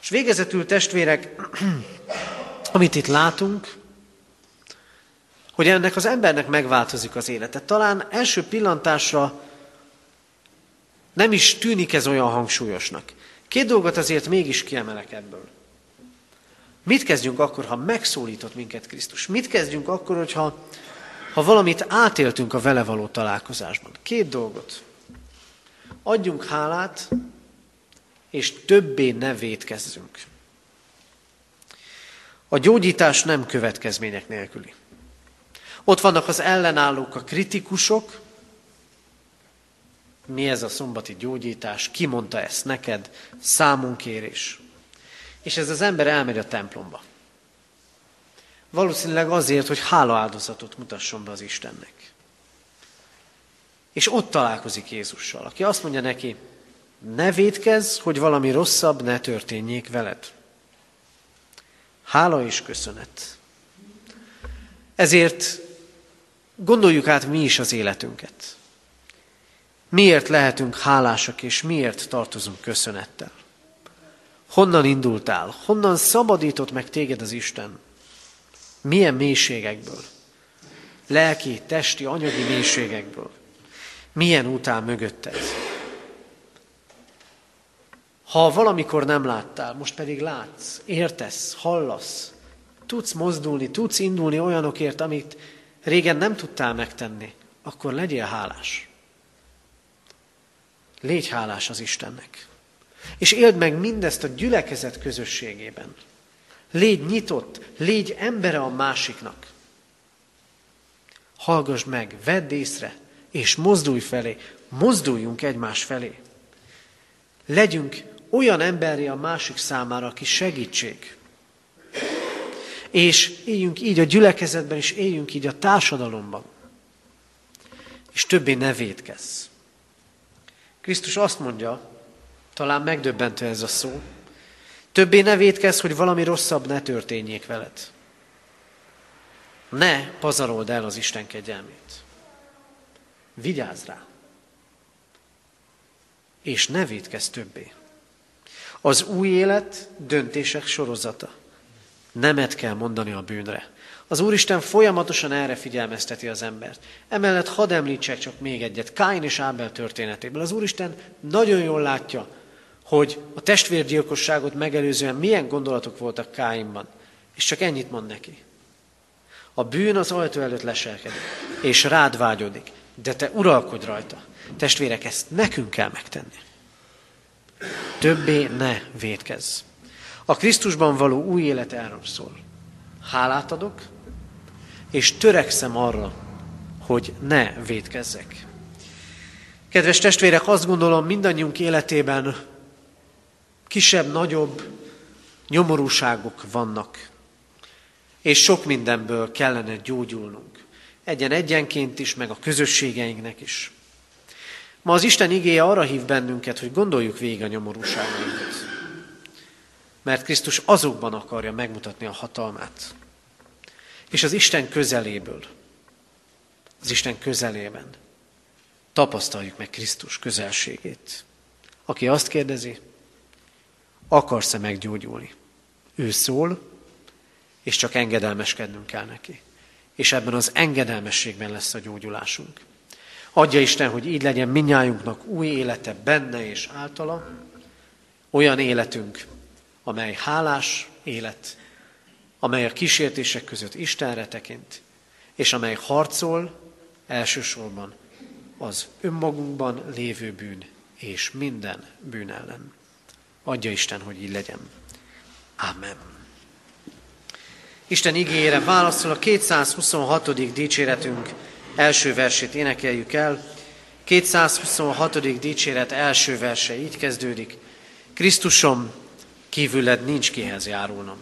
És végezetül testvérek, amit itt látunk, hogy ennek az embernek megváltozik az élete. Talán első pillantásra nem is tűnik ez olyan hangsúlyosnak. Két dolgot azért mégis kiemelek ebből. Mit kezdjünk akkor, ha megszólított minket Krisztus? Mit kezdjünk akkor, hogyha ha valamit átéltünk a vele való találkozásban? Két dolgot. Adjunk hálát, és többé ne védkezzünk. A gyógyítás nem következmények nélküli. Ott vannak az ellenállók, a kritikusok, mi ez a szombati gyógyítás, ki mondta ezt neked, számunkérés. És ez az ember elmegy a templomba. Valószínűleg azért, hogy hálaáldozatot mutasson be az Istennek. És ott találkozik Jézussal, aki azt mondja neki, ne védkezz, hogy valami rosszabb ne történjék veled. Hála és köszönet. Ezért gondoljuk át mi is az életünket. Miért lehetünk hálásak, és miért tartozunk köszönettel? Honnan indultál? Honnan szabadított meg téged az Isten? Milyen mélységekből? Lelki, testi, anyagi mélységekből. Milyen áll mögötted? Ha valamikor nem láttál, most pedig látsz, értesz, hallasz, tudsz mozdulni, tudsz indulni olyanokért, amit régen nem tudtál megtenni, akkor legyél hálás. Légy hálás az Istennek. És éld meg mindezt a gyülekezet közösségében. Légy nyitott, légy embere a másiknak. Hallgass meg, vedd észre, és mozdulj felé, mozduljunk egymás felé. Legyünk olyan emberi a másik számára, aki segítség. És éljünk így a gyülekezetben, és éljünk így a társadalomban. És többé ne védkezz. Krisztus azt mondja, talán megdöbbentő ez a szó, többé ne védkezz, hogy valami rosszabb ne történjék veled. Ne pazarold el az Isten kegyelmét. Vigyázz rá. És ne védkezz többé. Az új élet döntések sorozata. Nemet kell mondani a bűnre. Az Úristen folyamatosan erre figyelmezteti az embert. Emellett hadd említsek csak még egyet, Káin és Ábel történetéből. Az Úristen nagyon jól látja, hogy a testvérgyilkosságot megelőzően milyen gondolatok voltak Káinban. És csak ennyit mond neki. A bűn az ajtó előtt leselkedik, és rád vágyodik, de te uralkodj rajta. Testvérek, ezt nekünk kell megtenni. Többé ne védkezz. A Krisztusban való új élet erről szól. Hálát adok, és törekszem arra, hogy ne védkezzek. Kedves testvérek, azt gondolom mindannyiunk életében kisebb-nagyobb nyomorúságok vannak, és sok mindenből kellene gyógyulnunk. Egyen egyenként is, meg a közösségeinknek is. Ma az Isten igéje arra hív bennünket, hogy gondoljuk végig a nyomorúságainkat. Mert Krisztus azokban akarja megmutatni a hatalmát. És az Isten közeléből, az Isten közelében tapasztaljuk meg Krisztus közelségét. Aki azt kérdezi, akarsz-e meggyógyulni? Ő szól, és csak engedelmeskednünk kell neki. És ebben az engedelmességben lesz a gyógyulásunk. Adja Isten, hogy így legyen minnyájunknak új élete benne és általa, olyan életünk, amely hálás élet, amely a kísértések között Istenre tekint, és amely harcol elsősorban az önmagunkban lévő bűn és minden bűn ellen. Adja Isten, hogy így legyen. Amen. Isten igényére válaszol a 226. dicséretünk első versét énekeljük el. 226. dicséret első verse így kezdődik. Krisztusom, kívüled nincs kihez járulnom.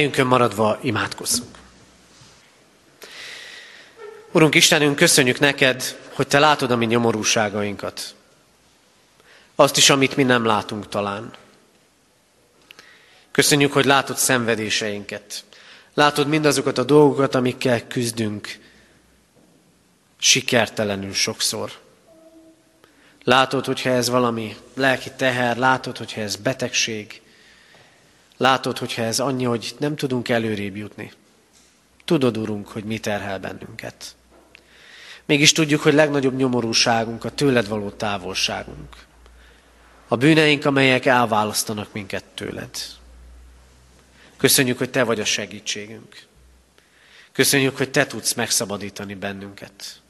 Helyünkön maradva imádkozzunk. Urunk Istenünk, köszönjük neked, hogy Te látod a mi nyomorúságainkat. Azt is, amit mi nem látunk talán. Köszönjük, hogy látod szenvedéseinket. Látod mindazokat a dolgokat, amikkel küzdünk, sikertelenül sokszor. Látod, hogyha ez valami lelki teher, látod, hogyha ez betegség, Látod, hogyha ez annyi, hogy nem tudunk előrébb jutni. Tudod, Urunk, hogy mi terhel bennünket. Mégis tudjuk, hogy legnagyobb nyomorúságunk a tőled való távolságunk. A bűneink, amelyek elválasztanak minket tőled. Köszönjük, hogy Te vagy a segítségünk. Köszönjük, hogy Te tudsz megszabadítani bennünket.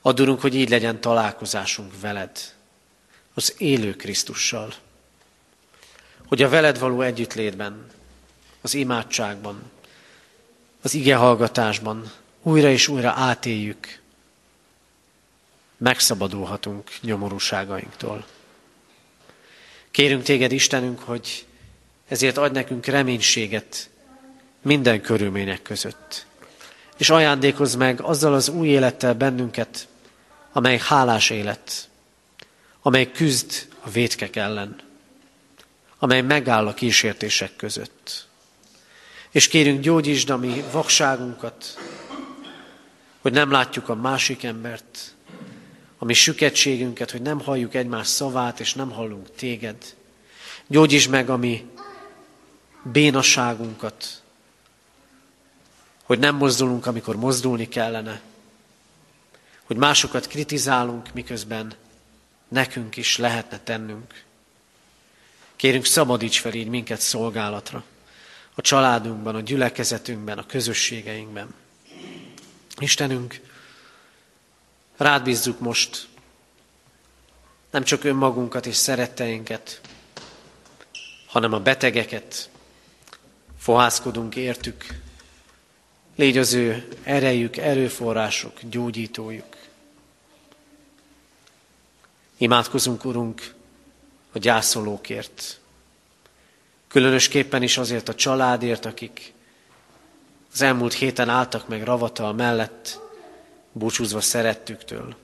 Adurunk, hogy így legyen találkozásunk veled, az élő Krisztussal. Hogy a veled való együttlétben, az imádságban, az ige hallgatásban újra és újra átéljük, megszabadulhatunk nyomorúságainktól. Kérünk téged, Istenünk, hogy ezért adj nekünk reménységet minden körülmények között. És ajándékozz meg azzal az új élettel bennünket, amely hálás élet, amely küzd a vétkek ellen, amely megáll a kísértések között. És kérünk, gyógyítsd a mi vakságunkat, hogy nem látjuk a másik embert, a mi süketségünket, hogy nem halljuk egymás szavát, és nem hallunk téged. Gyógyítsd meg a mi bénasságunkat, hogy nem mozdulunk, amikor mozdulni kellene, hogy másokat kritizálunk, miközben nekünk is lehetne tennünk. Kérünk, szabadíts fel így minket szolgálatra, a családunkban, a gyülekezetünkben, a közösségeinkben. Istenünk, rád bízzuk most nem csak önmagunkat és szeretteinket, hanem a betegeket, fohászkodunk értük, légy az ő erejük, erőforrások, gyógyítójuk. Imádkozunk, Urunk, a gyászolókért. Különösképpen is azért a családért, akik az elmúlt héten álltak meg ravatal mellett, búcsúzva szerettüktől.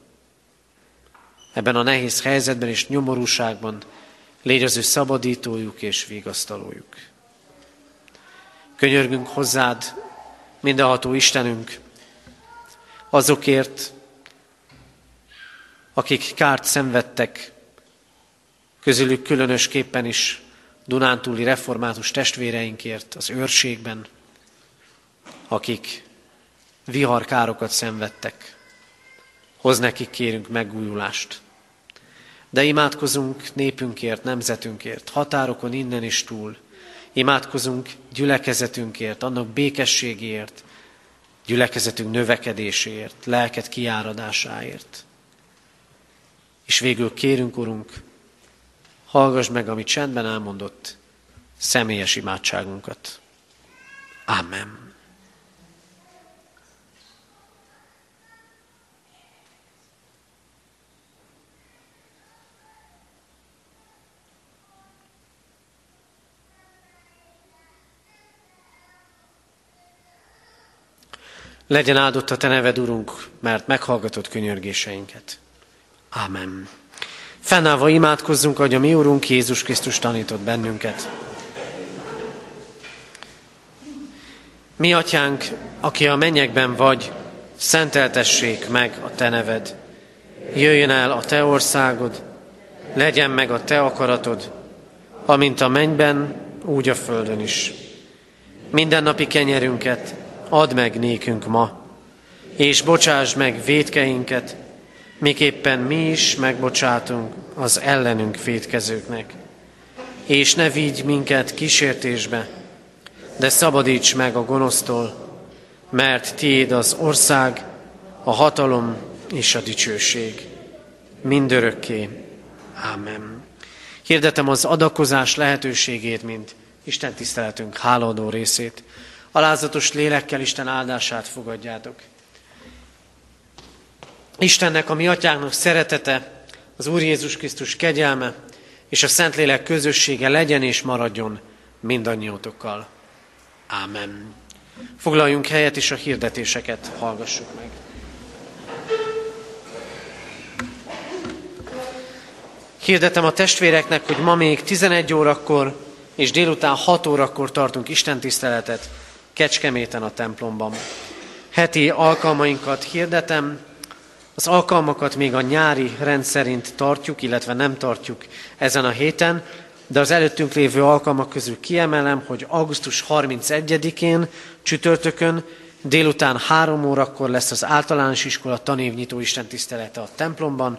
Ebben a nehéz helyzetben és nyomorúságban légy az ő szabadítójuk és vigasztalójuk. Könyörgünk hozzád, mindenható Istenünk, azokért, akik kárt szenvedtek, közülük különösképpen is Dunántúli református testvéreinkért az őrségben, akik viharkárokat szenvedtek. Hoz nekik kérünk megújulást. De imádkozunk népünkért, nemzetünkért, határokon innen is túl. Imádkozunk gyülekezetünkért, annak békességéért, gyülekezetünk növekedéséért, lelket kiáradásáért. És végül kérünk, Urunk, hallgass meg, amit csendben elmondott, személyes imádságunkat. Amen. Legyen áldott a Te neved, Urunk, mert meghallgatott könyörgéseinket. Ámen. Fennállva imádkozzunk, hogy a mi Urunk Jézus Krisztus tanított bennünket. Mi, Atyánk, aki a mennyekben vagy, szenteltessék meg a Te neved. Jöjjön el a Te országod, legyen meg a Te akaratod, amint a mennyben, úgy a földön is. Minden napi kenyerünket add meg nékünk ma, és bocsáss meg védkeinket, miképpen mi is megbocsátunk az ellenünk védkezőknek. És ne vigy minket kísértésbe, de szabadíts meg a gonosztól, mert tiéd az ország, a hatalom és a dicsőség. Mindörökké. Ámen. Hirdetem az adakozás lehetőségét, mint Isten tiszteletünk háladó részét. Alázatos lélekkel Isten áldását fogadjátok. Istennek, a mi atyánknak szeretete, az Úr Jézus Krisztus kegyelme és a Szentlélek közössége legyen és maradjon mindannyiótokkal. Ámen. Foglaljunk helyet, és a hirdetéseket hallgassuk meg. Hirdetem a testvéreknek, hogy ma még 11 órakor és délután 6 órakor tartunk Isten tiszteletet Kecskeméten a templomban. Heti alkalmainkat hirdetem, az alkalmakat még a nyári rendszerint tartjuk, illetve nem tartjuk ezen a héten, de az előttünk lévő alkalmak közül kiemelem, hogy augusztus 31-én, csütörtökön, délután három órakor lesz az általános iskola tanévnyitó istentisztelete a templomban,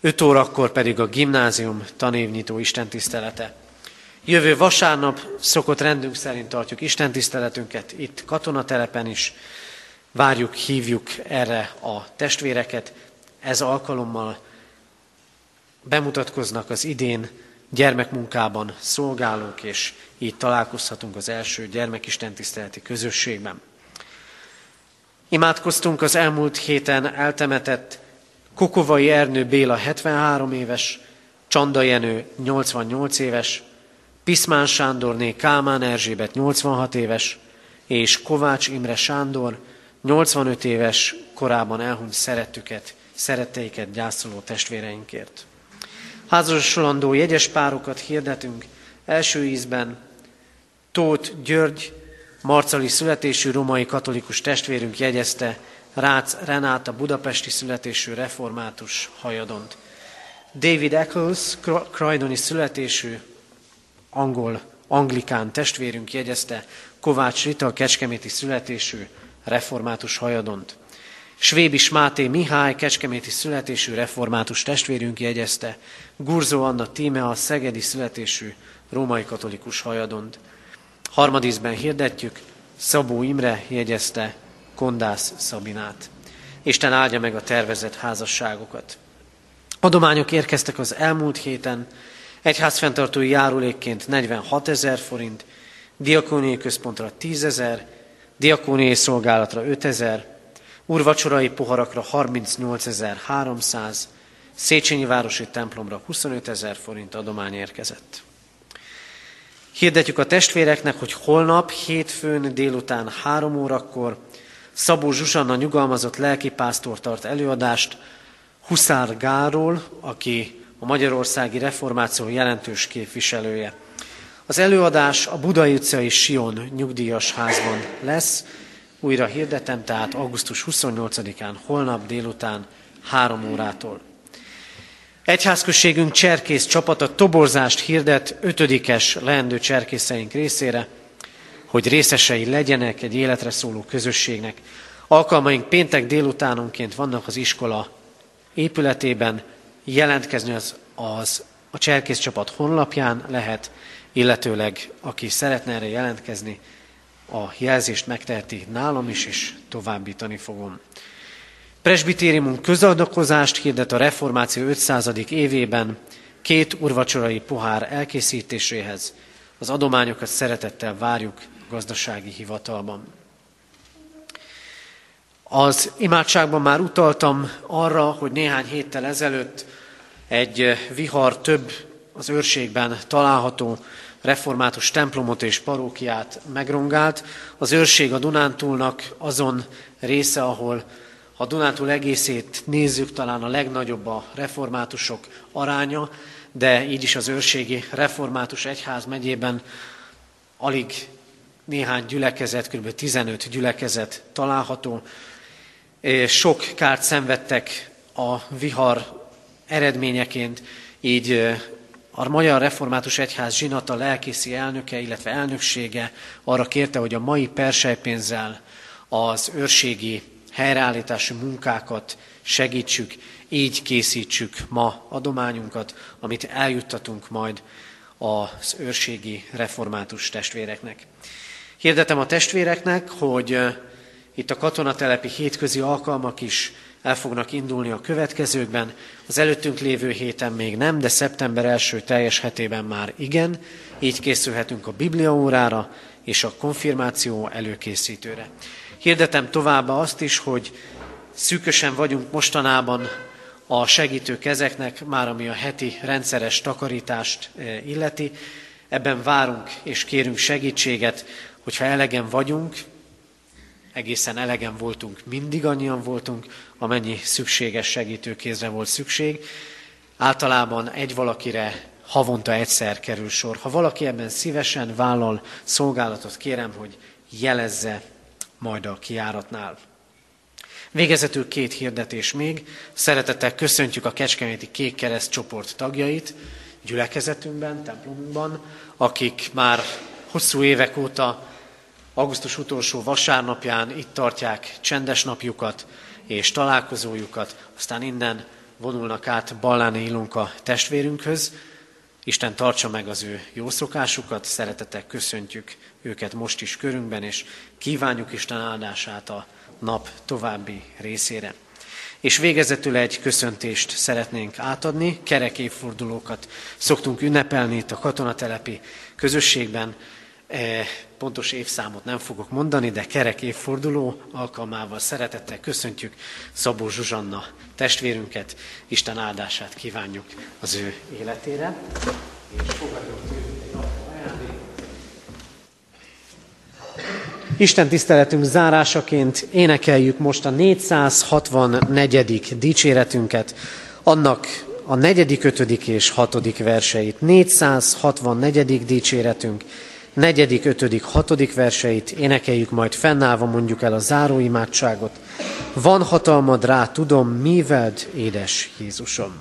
5 órakor pedig a gimnázium tanévnyitó istentisztelete. Jövő vasárnap szokott rendünk szerint tartjuk Isten tiszteletünket itt katonatelepen is. Várjuk, hívjuk erre a testvéreket. Ez alkalommal bemutatkoznak az idén gyermekmunkában szolgálók, és így találkozhatunk az első gyermekistentiszteleti közösségben. Imádkoztunk az elmúlt héten eltemetett Kokovai Ernő Béla 73 éves, Csanda Jenő 88 éves, Piszmán Sándorné Kálmán Erzsébet 86 éves, és Kovács Imre Sándor 85 éves korában elhunyt szerettüket, szeretteiket gyászoló testvéreinkért. Házasolandó jegyes párokat hirdetünk. Első ízben Tóth György, marcali születésű romai katolikus testvérünk jegyezte Rácz Renáta budapesti születésű református hajadont. David Eccles, krajdoni születésű angol, anglikán testvérünk jegyezte Kovács Rita, kecskeméti születésű református hajadont. Svébis Máté Mihály, kecskeméti születésű református testvérünk jegyezte, Gurzó Anna Tíme a szegedi születésű római katolikus hajadont. Harmadízben hirdetjük, Szabó Imre jegyezte Kondász Szabinát. Isten áldja meg a tervezett házasságokat. Adományok érkeztek az elmúlt héten, egyházfenntartói járulékként 46 ezer forint, diakóniai központra 10 ezer, diakóniai szolgálatra 5 ezer, Úrvacsorai poharakra 38.300, Széchenyi Városi templomra 25 ezer forint adomány érkezett. Hirdetjük a testvéreknek, hogy holnap, hétfőn délután három órakor Szabó Zsuzsanna nyugalmazott lelkipásztor tart előadást Huszár Gáról, aki a Magyarországi Reformáció jelentős képviselője. Az előadás a Budai utcai Sion nyugdíjas házban lesz, újra hirdetem, tehát augusztus 28-án, holnap délután 3 órától. Egyházközségünk cserkész csapata toborzást hirdet ötödikes leendő cserkészeink részére, hogy részesei legyenek egy életre szóló közösségnek. Alkalmaink péntek délutánonként vannak az iskola épületében, jelentkezni az, az a cserkész csapat honlapján lehet, illetőleg aki szeretne erre jelentkezni, a jelzést megteheti nálam is, és továbbítani fogom. Presbitériumunk közadakozást hirdet a reformáció 500. évében két urvacsorai pohár elkészítéséhez. Az adományokat szeretettel várjuk gazdasági hivatalban. Az imádságban már utaltam arra, hogy néhány héttel ezelőtt egy vihar több az őrségben található református templomot és parókiát megrongált. Az őrség a Dunántúlnak azon része, ahol a Dunántúl egészét nézzük, talán a legnagyobb a reformátusok aránya, de így is az őrségi református egyház megyében alig néhány gyülekezet, kb. 15 gyülekezet található. Sok kárt szenvedtek a vihar eredményeként, így a Magyar Református Egyház zsinata lelkészi elnöke, illetve elnöksége arra kérte, hogy a mai persejpénzzel az őrségi helyreállítási munkákat segítsük, így készítsük ma adományunkat, amit eljuttatunk majd az őrségi református testvéreknek. Hirdetem a testvéreknek, hogy itt a katonatelepi hétközi alkalmak is el fognak indulni a következőkben. Az előttünk lévő héten még nem, de szeptember első teljes hetében már igen. Így készülhetünk a Bibliaórára és a konfirmáció előkészítőre. Hirdetem továbbá azt is, hogy szűkösen vagyunk mostanában a segítő kezeknek, már ami a heti rendszeres takarítást eh, illeti. Ebben várunk és kérünk segítséget, hogyha elegen vagyunk, egészen elegen voltunk, mindig annyian voltunk, amennyi szükséges segítőkézre volt szükség. Általában egy valakire havonta egyszer kerül sor. Ha valaki ebben szívesen vállal szolgálatot, kérem, hogy jelezze majd a kiáratnál. Végezetül két hirdetés még. Szeretettel köszöntjük a Kecskeméti Kék Kereszt csoport tagjait gyülekezetünkben, templomunkban, akik már hosszú évek óta augusztus utolsó vasárnapján itt tartják csendes napjukat és találkozójukat, aztán innen vonulnak át Balláni Ilonka testvérünkhöz, Isten tartsa meg az ő jó szokásukat, szeretettel köszöntjük őket most is körünkben, és kívánjuk Isten áldását a nap további részére. És végezetül egy köszöntést szeretnénk átadni, kerek évfordulókat szoktunk ünnepelni itt a katonatelepi közösségben. Pontos évszámot nem fogok mondani, de kerek évforduló alkalmával szeretettel köszöntjük Szabó Zsuzsanna testvérünket, Isten áldását kívánjuk az ő életére. És Isten tiszteletünk zárásaként énekeljük most a 464. dicséretünket, annak a negyedik, ötödik és hatodik verseit. 464. dicséretünk, negyedik, ötödik, hatodik verseit énekeljük, majd fennállva mondjuk el a záróimádságot. Van hatalmad rá, tudom, mivel édes Jézusom.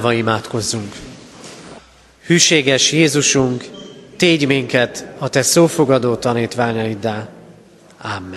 Fennállva imádkozzunk. Hűséges Jézusunk, tégy minket a Te szófogadó tanítványaiddá. Amen.